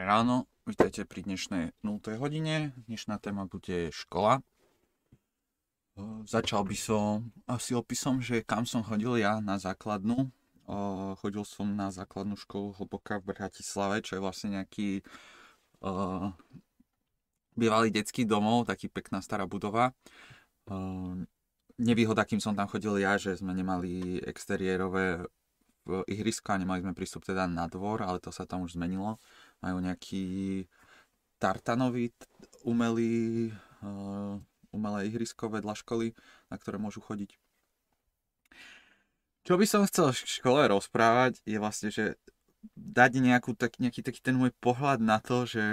ráno, vítajte pri dnešnej 0. hodine. Dnešná téma bude škola. Začal by som asi opisom, že kam som chodil ja na základnú. Chodil som na základnú školu hlboká v Bratislave, čo je vlastne nejaký uh, bývalý detský domov, taký pekná stará budova. Nevýhoda, kým som tam chodil ja, že sme nemali exteriérové ihrisko a nemali sme prístup teda na dvor, ale to sa tam už zmenilo majú nejaký tartanový umelý, uh, umelé ihrisko vedľa školy, na ktoré môžu chodiť. Čo by som chcel v škole rozprávať, je vlastne, že dať nejakú, tak, nejaký taký ten môj pohľad na to, že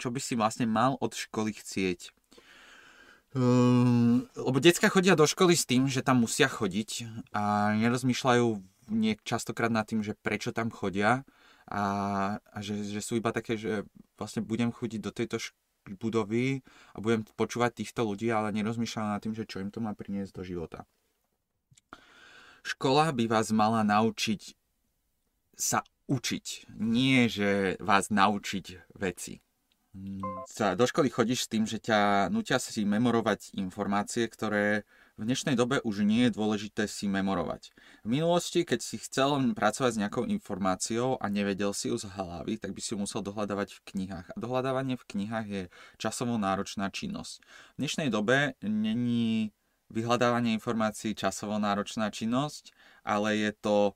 čo by si vlastne mal od školy chcieť. Um, lebo decka chodia do školy s tým, že tam musia chodiť a nerozmýšľajú nie častokrát nad tým, že prečo tam chodia a, a že, že sú iba také, že vlastne budem chodiť do tejto budovy a budem počúvať týchto ľudí, ale nerozmýšľam nad tým, že čo im to má priniesť do života. Škola by vás mala naučiť sa učiť, nie že vás naučiť veci. Sa do školy chodíš s tým, že ťa nutia si memorovať informácie, ktoré v dnešnej dobe už nie je dôležité si memorovať. V minulosti, keď si chcel pracovať s nejakou informáciou a nevedel si ju z hlavy, tak by si ju musel dohľadávať v knihách. A dohľadávanie v knihách je časovo náročná činnosť. V dnešnej dobe není vyhľadávanie informácií časovo náročná činnosť, ale je to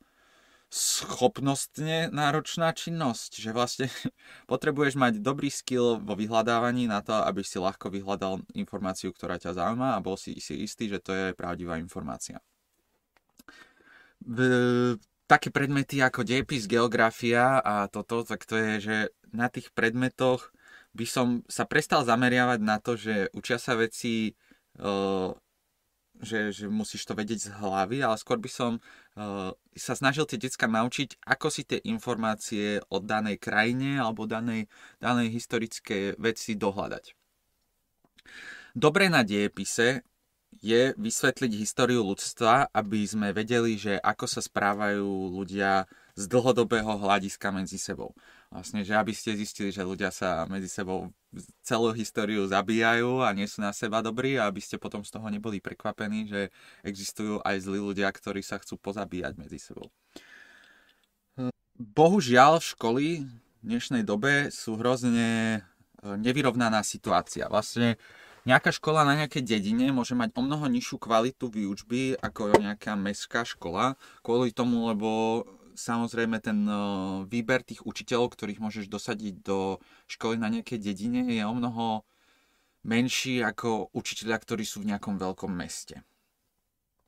schopnostne náročná činnosť, že vlastne potrebuješ mať dobrý skill vo vyhľadávaní na to, aby si ľahko vyhľadal informáciu, ktorá ťa zaujíma a bol si si istý, že to je pravdivá informácia. V, také predmety ako dejepis, geografia a toto, tak to je, že na tých predmetoch by som sa prestal zameriavať na to, že učia sa veci že, že musíš to vedieť z hlavy, ale skôr by som uh, sa snažil tie decka naučiť, ako si tie informácie o danej krajine alebo danej, danej historické veci dohľadať. Dobre na diepise je vysvetliť históriu ľudstva, aby sme vedeli, že ako sa správajú ľudia z dlhodobého hľadiska medzi sebou. Vlastne, že aby ste zistili, že ľudia sa medzi sebou celú históriu zabíjajú a nie sú na seba dobrí a aby ste potom z toho neboli prekvapení, že existujú aj zlí ľudia, ktorí sa chcú pozabíjať medzi sebou. Bohužiaľ, školy v dnešnej dobe sú hrozne e, nevyrovnaná situácia. Vlastne nejaká škola na nejakej dedine môže mať o mnoho nižšiu kvalitu výučby ako nejaká mestská škola, kvôli tomu, lebo samozrejme ten výber tých učiteľov, ktorých môžeš dosadiť do školy na nejakej dedine je o mnoho menší ako učiteľia, ktorí sú v nejakom veľkom meste.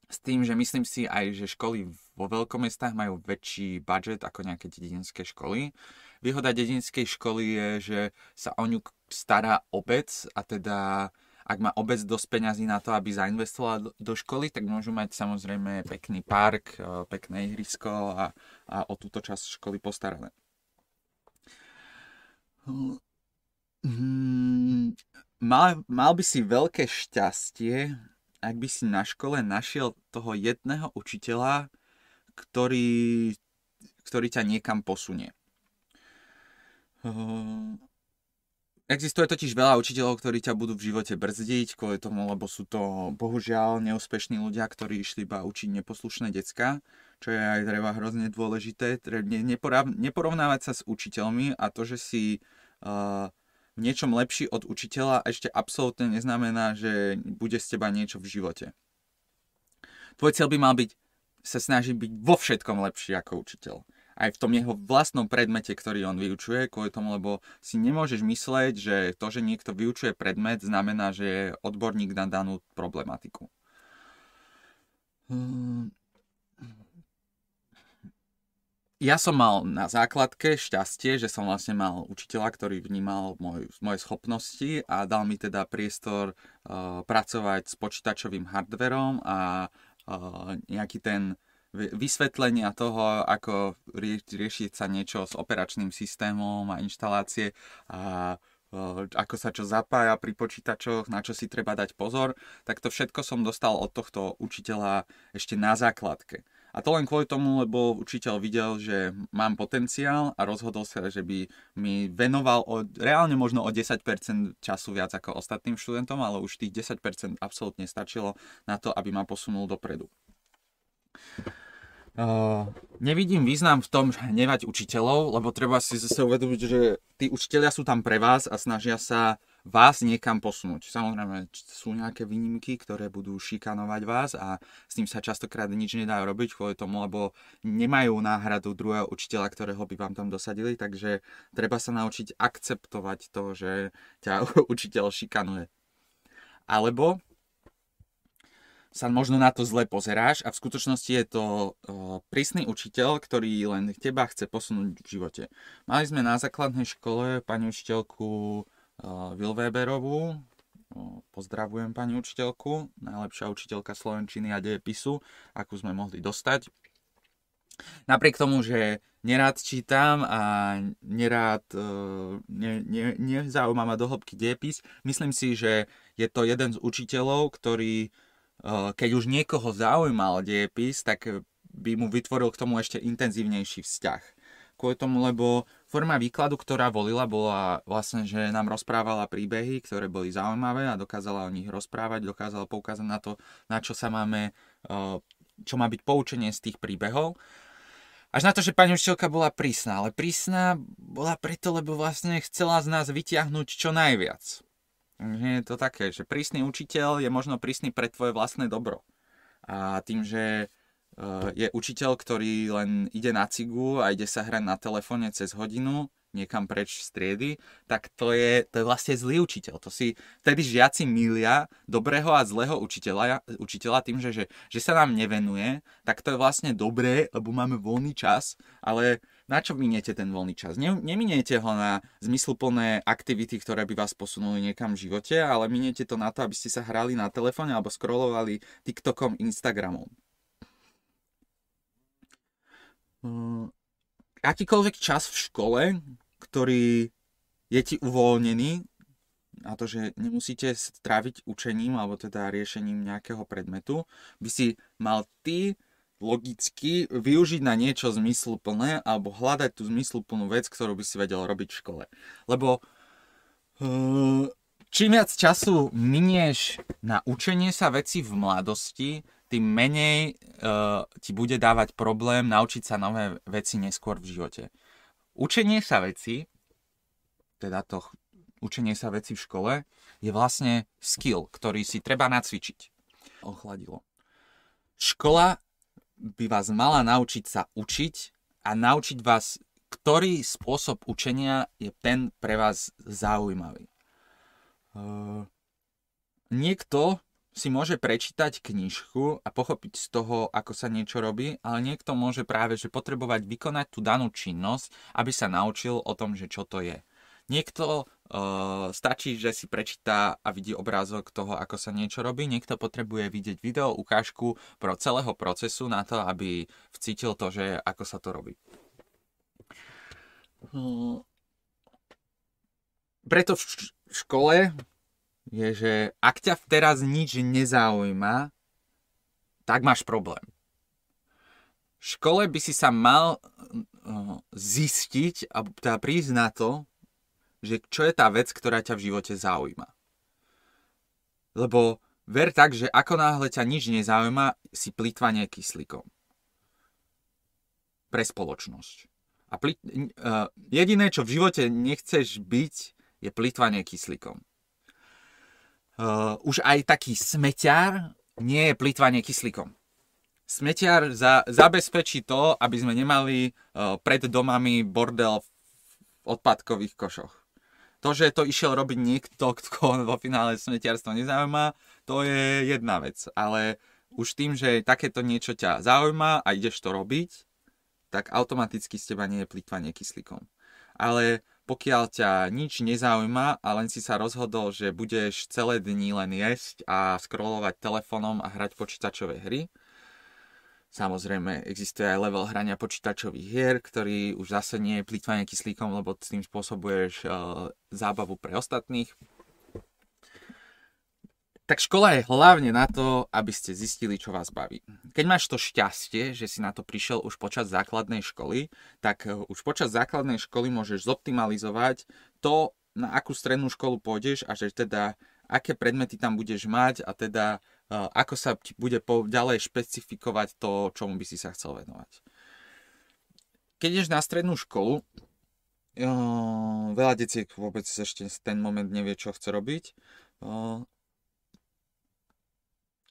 S tým, že myslím si aj, že školy vo veľkomestách majú väčší budget ako nejaké dedinské školy. Výhoda dedinskej školy je, že sa o ňu stará obec a teda ak má obec dosť peňazí na to, aby zainvestovala do školy, tak môžu mať samozrejme pekný park, e, pekné ihrisko a, a o túto časť školy postarané. Hmm, mal, mal by si veľké šťastie, ak by si na škole našiel toho jedného učiteľa, ktorý, ktorý ťa niekam posunie. Existuje totiž veľa učiteľov, ktorí ťa budú v živote brzdiť kvôli tomu, lebo sú to bohužiaľ neúspešní ľudia, ktorí išli iba učiť neposlušné decka, čo je aj treba hrozne dôležité. Neporovnávať sa s učiteľmi a to, že si uh, niečom lepší od učiteľa ešte absolútne neznamená, že bude z teba niečo v živote. Tvoj cieľ by mal byť sa snažiť byť vo všetkom lepší ako učiteľ aj v tom jeho vlastnom predmete, ktorý on vyučuje, kvôli tomu, lebo si nemôžeš mysleť, že to, že niekto vyučuje predmet, znamená, že je odborník na danú problematiku. Ja som mal na základke šťastie, že som vlastne mal učiteľa, ktorý vnímal môj, moje schopnosti a dal mi teda priestor uh, pracovať s počítačovým hardverom a uh, nejaký ten vysvetlenia toho, ako riešiť sa niečo s operačným systémom a inštalácie a ako sa čo zapája pri počítačoch, na čo si treba dať pozor, tak to všetko som dostal od tohto učiteľa ešte na základke. A to len kvôli tomu, lebo učiteľ videl, že mám potenciál a rozhodol sa, že by mi venoval o, reálne možno o 10% času viac ako ostatným študentom, ale už tých 10% absolútne stačilo na to, aby ma posunul dopredu. Uh, nevidím význam v tom hnevať učiteľov, lebo treba si zase uvedomiť, že tí učiteľia sú tam pre vás a snažia sa vás niekam posunúť. Samozrejme, sú nejaké výnimky, ktoré budú šikanovať vás a s tým sa častokrát nič nedá robiť kvôli tomu, lebo nemajú náhradu druhého učiteľa, ktorého by vám tam dosadili, takže treba sa naučiť akceptovať to, že ťa učiteľ šikanuje. Alebo sa možno na to zle pozeráš a v skutočnosti je to prísny učiteľ, ktorý len teba chce posunúť v živote. Mali sme na základnej škole pani učiteľku Wilweberovú, pozdravujem pani učiteľku, najlepšia učiteľka slovenčiny a dejepisu, akú sme mohli dostať. Napriek tomu, že nerád čítam a nerád ne, ne, nezaujíma ma do hĺbky dejepis, myslím si, že je to jeden z učiteľov, ktorý keď už niekoho zaujímal dejepis, tak by mu vytvoril k tomu ešte intenzívnejší vzťah. Kvôli tomu, lebo forma výkladu, ktorá volila, bola vlastne, že nám rozprávala príbehy, ktoré boli zaujímavé a dokázala o nich rozprávať, dokázala poukázať na to, na čo sa máme, čo má byť poučenie z tých príbehov. Až na to, že pani učiteľka bola prísna, ale prísna bola preto, lebo vlastne chcela z nás vyťahnuť čo najviac. Je to také, že prísny učiteľ je možno prísny pre tvoje vlastné dobro. A tým, že eh, je učiteľ, ktorý len ide na cigu a ide sa hrať na telefóne cez hodinu, niekam preč z triedy, tak to je, to je vlastne zlý učiteľ. To si vtedy žiaci milia dobrého a zlého učiteľa, učiteľa tým, že, že, že sa nám nevenuje, tak to je vlastne dobré, lebo máme voľný čas, ale na čo miniete ten voľný čas? Ne, neminiete ho na zmysluplné aktivity, ktoré by vás posunuli niekam v živote, ale miniete to na to, aby ste sa hrali na telefóne alebo scrollovali TikTokom, Instagramom. Hm, akýkoľvek čas v škole, ktorý je ti uvoľnený, a to, že nemusíte stráviť učením alebo teda riešením nejakého predmetu, by si mal ty logicky využiť na niečo zmysluplné alebo hľadať tú zmysluplnú vec, ktorú by si vedel robiť v škole. Lebo uh, čím viac času minieš na učenie sa veci v mladosti, tým menej uh, ti bude dávať problém naučiť sa nové veci neskôr v živote. Učenie sa veci, teda to učenie sa veci v škole, je vlastne skill, ktorý si treba nacvičiť. Ochladilo. Škola by vás mala naučiť sa učiť a naučiť vás, ktorý spôsob učenia je ten pre vás zaujímavý. Uh, niekto si môže prečítať knižku a pochopiť z toho, ako sa niečo robí, ale niekto môže práve že potrebovať vykonať tú danú činnosť, aby sa naučil o tom, že čo to je. Niekto uh, stačí, že si prečíta a vidí obrázok toho, ako sa niečo robí. Niekto potrebuje vidieť video, ukážku pro celého procesu na to, aby vcítil to, že ako sa to robí. Uh, preto v škole je, že ak ťa teraz nič nezaujíma, tak máš problém. V škole by si sa mal zistiť a teda prísť na to, že čo je tá vec, ktorá ťa v živote zaujíma. Lebo ver tak, že ako náhle ťa nič nezaujíma, si plýtvanie kyslíkom. Pre spoločnosť. A pli- uh, jediné, čo v živote nechceš byť, je plýtvanie kyslíkom. Uh, už aj taký smeťar nie je plýtvanie kyslíkom. Smetiar za, zabezpečí to, aby sme nemali uh, pred domami bordel v odpadkových košoch. To, že to išiel robiť niekto, kto vo finále smetiarstvo nezaujíma, to je jedna vec. Ale už tým, že takéto niečo ťa zaujíma a ideš to robiť, tak automaticky z teba nie je plýtvanie kyslíkom. Ale pokiaľ ťa nič nezaujíma a len si sa rozhodol, že budeš celé dni len jesť a scrollovať telefónom a hrať počítačové hry, Samozrejme, existuje aj level hrania počítačových hier, ktorý už zase nie je plýtvanie kyslíkom, lebo s tým spôsobuješ uh, zábavu pre ostatných. tak škola je hlavne na to, aby ste zistili, čo vás baví. Keď máš to šťastie, že si na to prišiel už počas základnej školy, tak eh, už počas základnej školy môžeš zoptimalizovať to, na akú strednú školu pôjdeš a že teda aké predmety tam budeš mať a teda eh, ako sa ti bude ďalej špecifikovať to, čomu by si sa chcel venovať. Keď ideš na strednú školu, eh, veľa deciek vôbec ešte ten moment nevie, čo chce robiť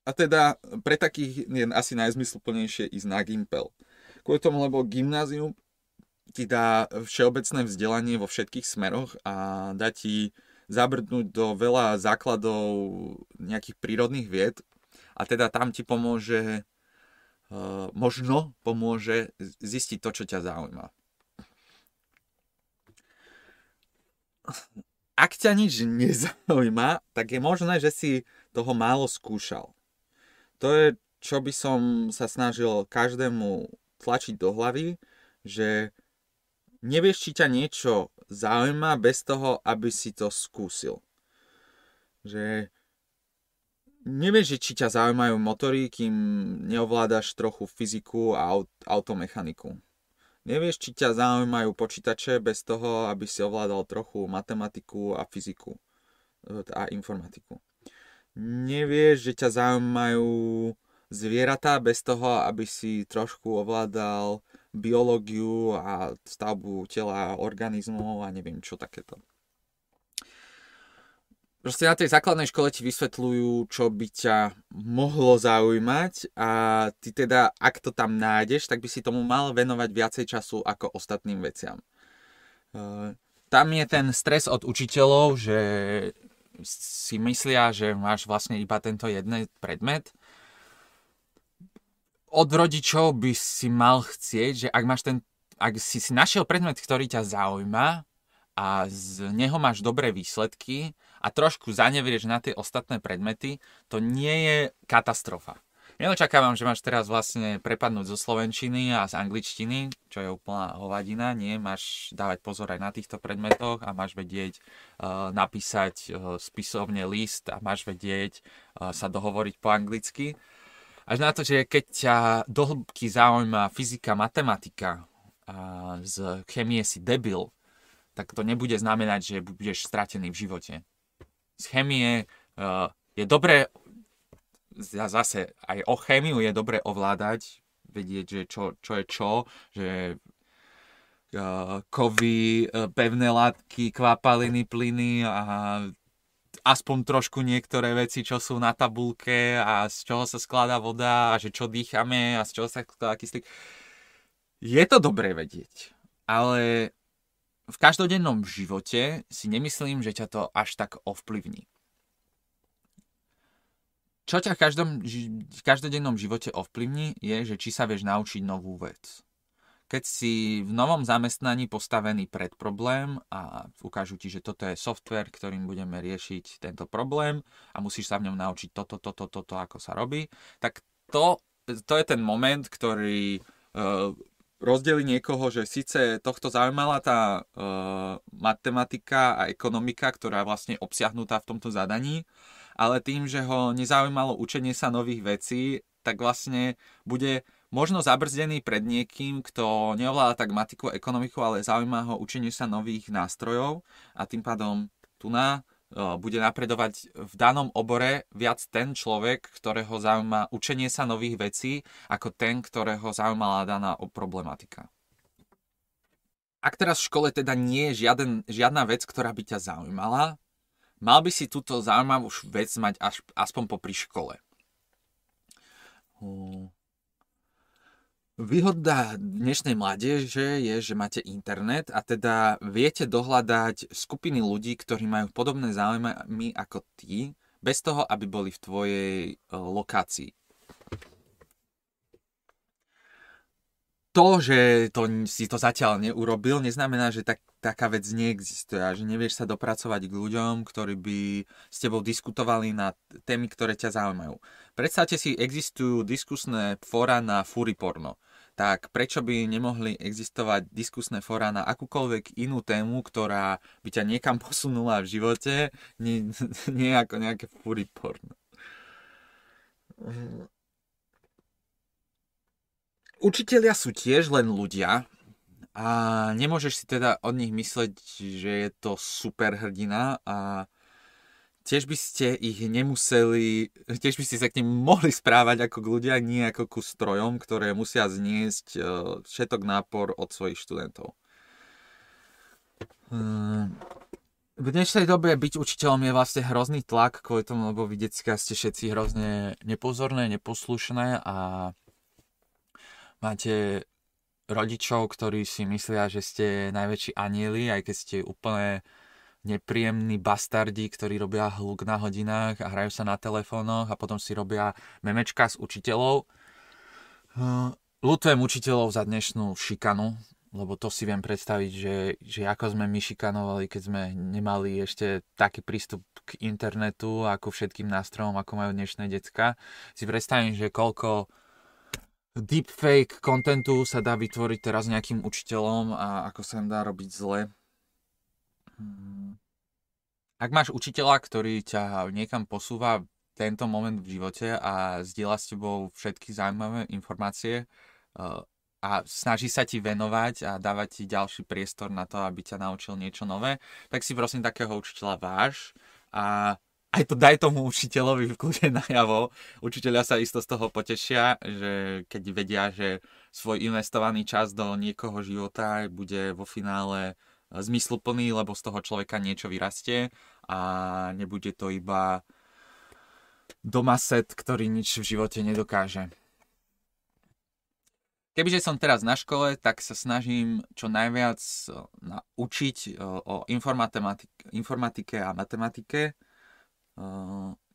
a teda pre takých je asi najzmysluplnejšie ísť na Gimpel. Kvôli tomu, lebo gymnázium ti dá všeobecné vzdelanie vo všetkých smeroch a dá ti zabrdnúť do veľa základov nejakých prírodných vied a teda tam ti pomôže, uh, možno pomôže zistiť to, čo ťa zaujíma. Ak ťa nič nezaujíma, tak je možné, že si toho málo skúšal to je, čo by som sa snažil každému tlačiť do hlavy, že nevieš, či ťa niečo zaujíma bez toho, aby si to skúsil. Že nevieš, či ťa zaujímajú motory, kým neovládaš trochu fyziku a automechaniku. Nevieš, či ťa zaujímajú počítače bez toho, aby si ovládal trochu matematiku a fyziku e, a informatiku nevieš, že ťa zaujímajú zvieratá bez toho, aby si trošku ovládal biológiu a stavbu tela, organizmov a neviem čo takéto. Proste na tej základnej škole ti vysvetľujú, čo by ťa mohlo zaujímať a ty teda, ak to tam nájdeš, tak by si tomu mal venovať viacej času ako ostatným veciam. Tam je ten stres od učiteľov, že si myslia, že máš vlastne iba tento jeden predmet. Od rodičov by si mal chcieť, že ak, máš ten, ak si si našiel predmet, ktorý ťa zaujíma a z neho máš dobré výsledky a trošku zanevrieš na tie ostatné predmety, to nie je katastrofa. Neočakávam, že máš teraz vlastne prepadnúť zo slovenčiny a z angličtiny, čo je úplná hovadina. Nie, máš dávať pozor aj na týchto predmetoch a máš vedieť uh, napísať uh, spisovne list a máš vedieť uh, sa dohovoriť po anglicky. Až na to, že keď ťa do hĺbky zaujíma fyzika, matematika a z chemie si debil, tak to nebude znamenať, že budeš stratený v živote. Z chemie uh, je dobré zase aj o chémiu je dobre ovládať, vedieť, že čo, čo je čo, že uh, kovy, uh, pevné látky, kvapaliny, plyny a aspoň trošku niektoré veci, čo sú na tabulke a z čoho sa skladá voda a že čo dýchame a z čoho sa skladá kyslík. Je to dobré vedieť, ale v každodennom živote si nemyslím, že ťa to až tak ovplyvní čo ťa v, každom, v každodennom živote ovplyvní, je, že či sa vieš naučiť novú vec. Keď si v novom zamestnaní postavený pred problém a ukážu ti, že toto je software, ktorým budeme riešiť tento problém a musíš sa v ňom naučiť toto, toto, toto, ako sa robí, tak to, to je ten moment, ktorý uh, rozdelí niekoho, že síce tohto zaujímala tá uh, matematika a ekonomika, ktorá je vlastne obsiahnutá v tomto zadaní, ale tým, že ho nezaujímalo učenie sa nových vecí, tak vlastne bude možno zabrzdený pred niekým, kto neovláda tak matiku, ekonomiku, ale zaujíma ho učenie sa nových nástrojov a tým pádom tu na bude napredovať v danom obore viac ten človek, ktorého zaujíma učenie sa nových vecí, ako ten, ktorého zaujímala daná problematika. Ak teraz v škole teda nie je žiaden, žiadna vec, ktorá by ťa zaujímala, mal by si túto zaujímavú vec mať až, aspoň popri škole. Výhoda dnešnej mládeže je, že máte internet a teda viete dohľadať skupiny ľudí, ktorí majú podobné záujmy ako ty, bez toho, aby boli v tvojej e, lokácii. to, že to, si to zatiaľ neurobil, neznamená, že tak, taká vec neexistuje a že nevieš sa dopracovať k ľuďom, ktorí by s tebou diskutovali na témy, ktoré ťa zaujímajú. Predstavte si, existujú diskusné fóra na furiporno. Tak prečo by nemohli existovať diskusné fóra na akúkoľvek inú tému, ktorá by ťa niekam posunula v živote, nie, nie ako nejaké furiporno. Učitelia sú tiež len ľudia a nemôžeš si teda od nich mysleť, že je to super hrdina a tiež by ste ich nemuseli, tiež by ste sa k nim mohli správať ako k ľudia, nie ako ku strojom, ktoré musia zniesť e, všetok nápor od svojich študentov. Hm, v dnešnej dobe byť učiteľom je vlastne hrozný tlak kvôli tomu, lebo vy detská ste všetci hrozne nepozorné, neposlušné a máte rodičov, ktorí si myslia, že ste najväčší anieli, aj keď ste úplne nepríjemní bastardi, ktorí robia hluk na hodinách a hrajú sa na telefónoch a potom si robia memečka s učiteľov. Lutujem učiteľov za dnešnú šikanu, lebo to si viem predstaviť, že, že ako sme my šikanovali, keď sme nemali ešte taký prístup k internetu a ku všetkým nástrojom, ako majú dnešné decka. Si predstavím, že koľko deepfake kontentu sa dá vytvoriť teraz nejakým učiteľom a ako sa im dá robiť zle. Hmm. Ak máš učiteľa, ktorý ťa niekam posúva tento moment v živote a zdieľa s tebou všetky zaujímavé informácie uh, a snaží sa ti venovať a dávať ti ďalší priestor na to, aby ťa naučil niečo nové, tak si prosím takého učiteľa váš a aj to daj tomu učiteľovi v kľude najavo. Učiteľia sa isto z toho potešia, že keď vedia, že svoj investovaný čas do niekoho života bude vo finále zmysluplný, lebo z toho človeka niečo vyrastie a nebude to iba domaset, ktorý nič v živote nedokáže. Kebyže som teraz na škole, tak sa snažím čo najviac učiť o informatike a matematike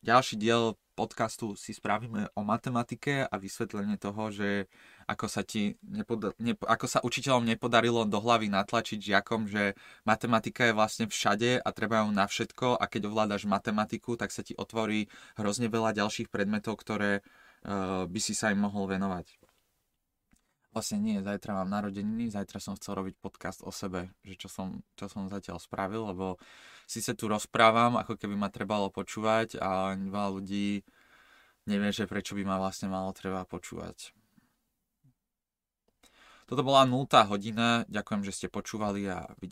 ďalší diel podcastu si spravíme o matematike a vysvetlenie toho, že ako sa, ti nepoda- ne- ako sa učiteľom nepodarilo do hlavy natlačiť žiakom, že matematika je vlastne všade a treba ju na všetko a keď ovládaš matematiku, tak sa ti otvorí hrozne veľa ďalších predmetov, ktoré uh, by si sa im mohol venovať. Vlastne nie, zajtra mám narodeniny, zajtra som chcel robiť podcast o sebe, že čo som, čo som zatiaľ spravil, lebo sa tu rozprávam, ako keby ma trebalo počúvať a veľa ľudí nevie, že prečo by ma vlastne malo treba počúvať. Toto bola 0. hodina, ďakujem, že ste počúvali a vidím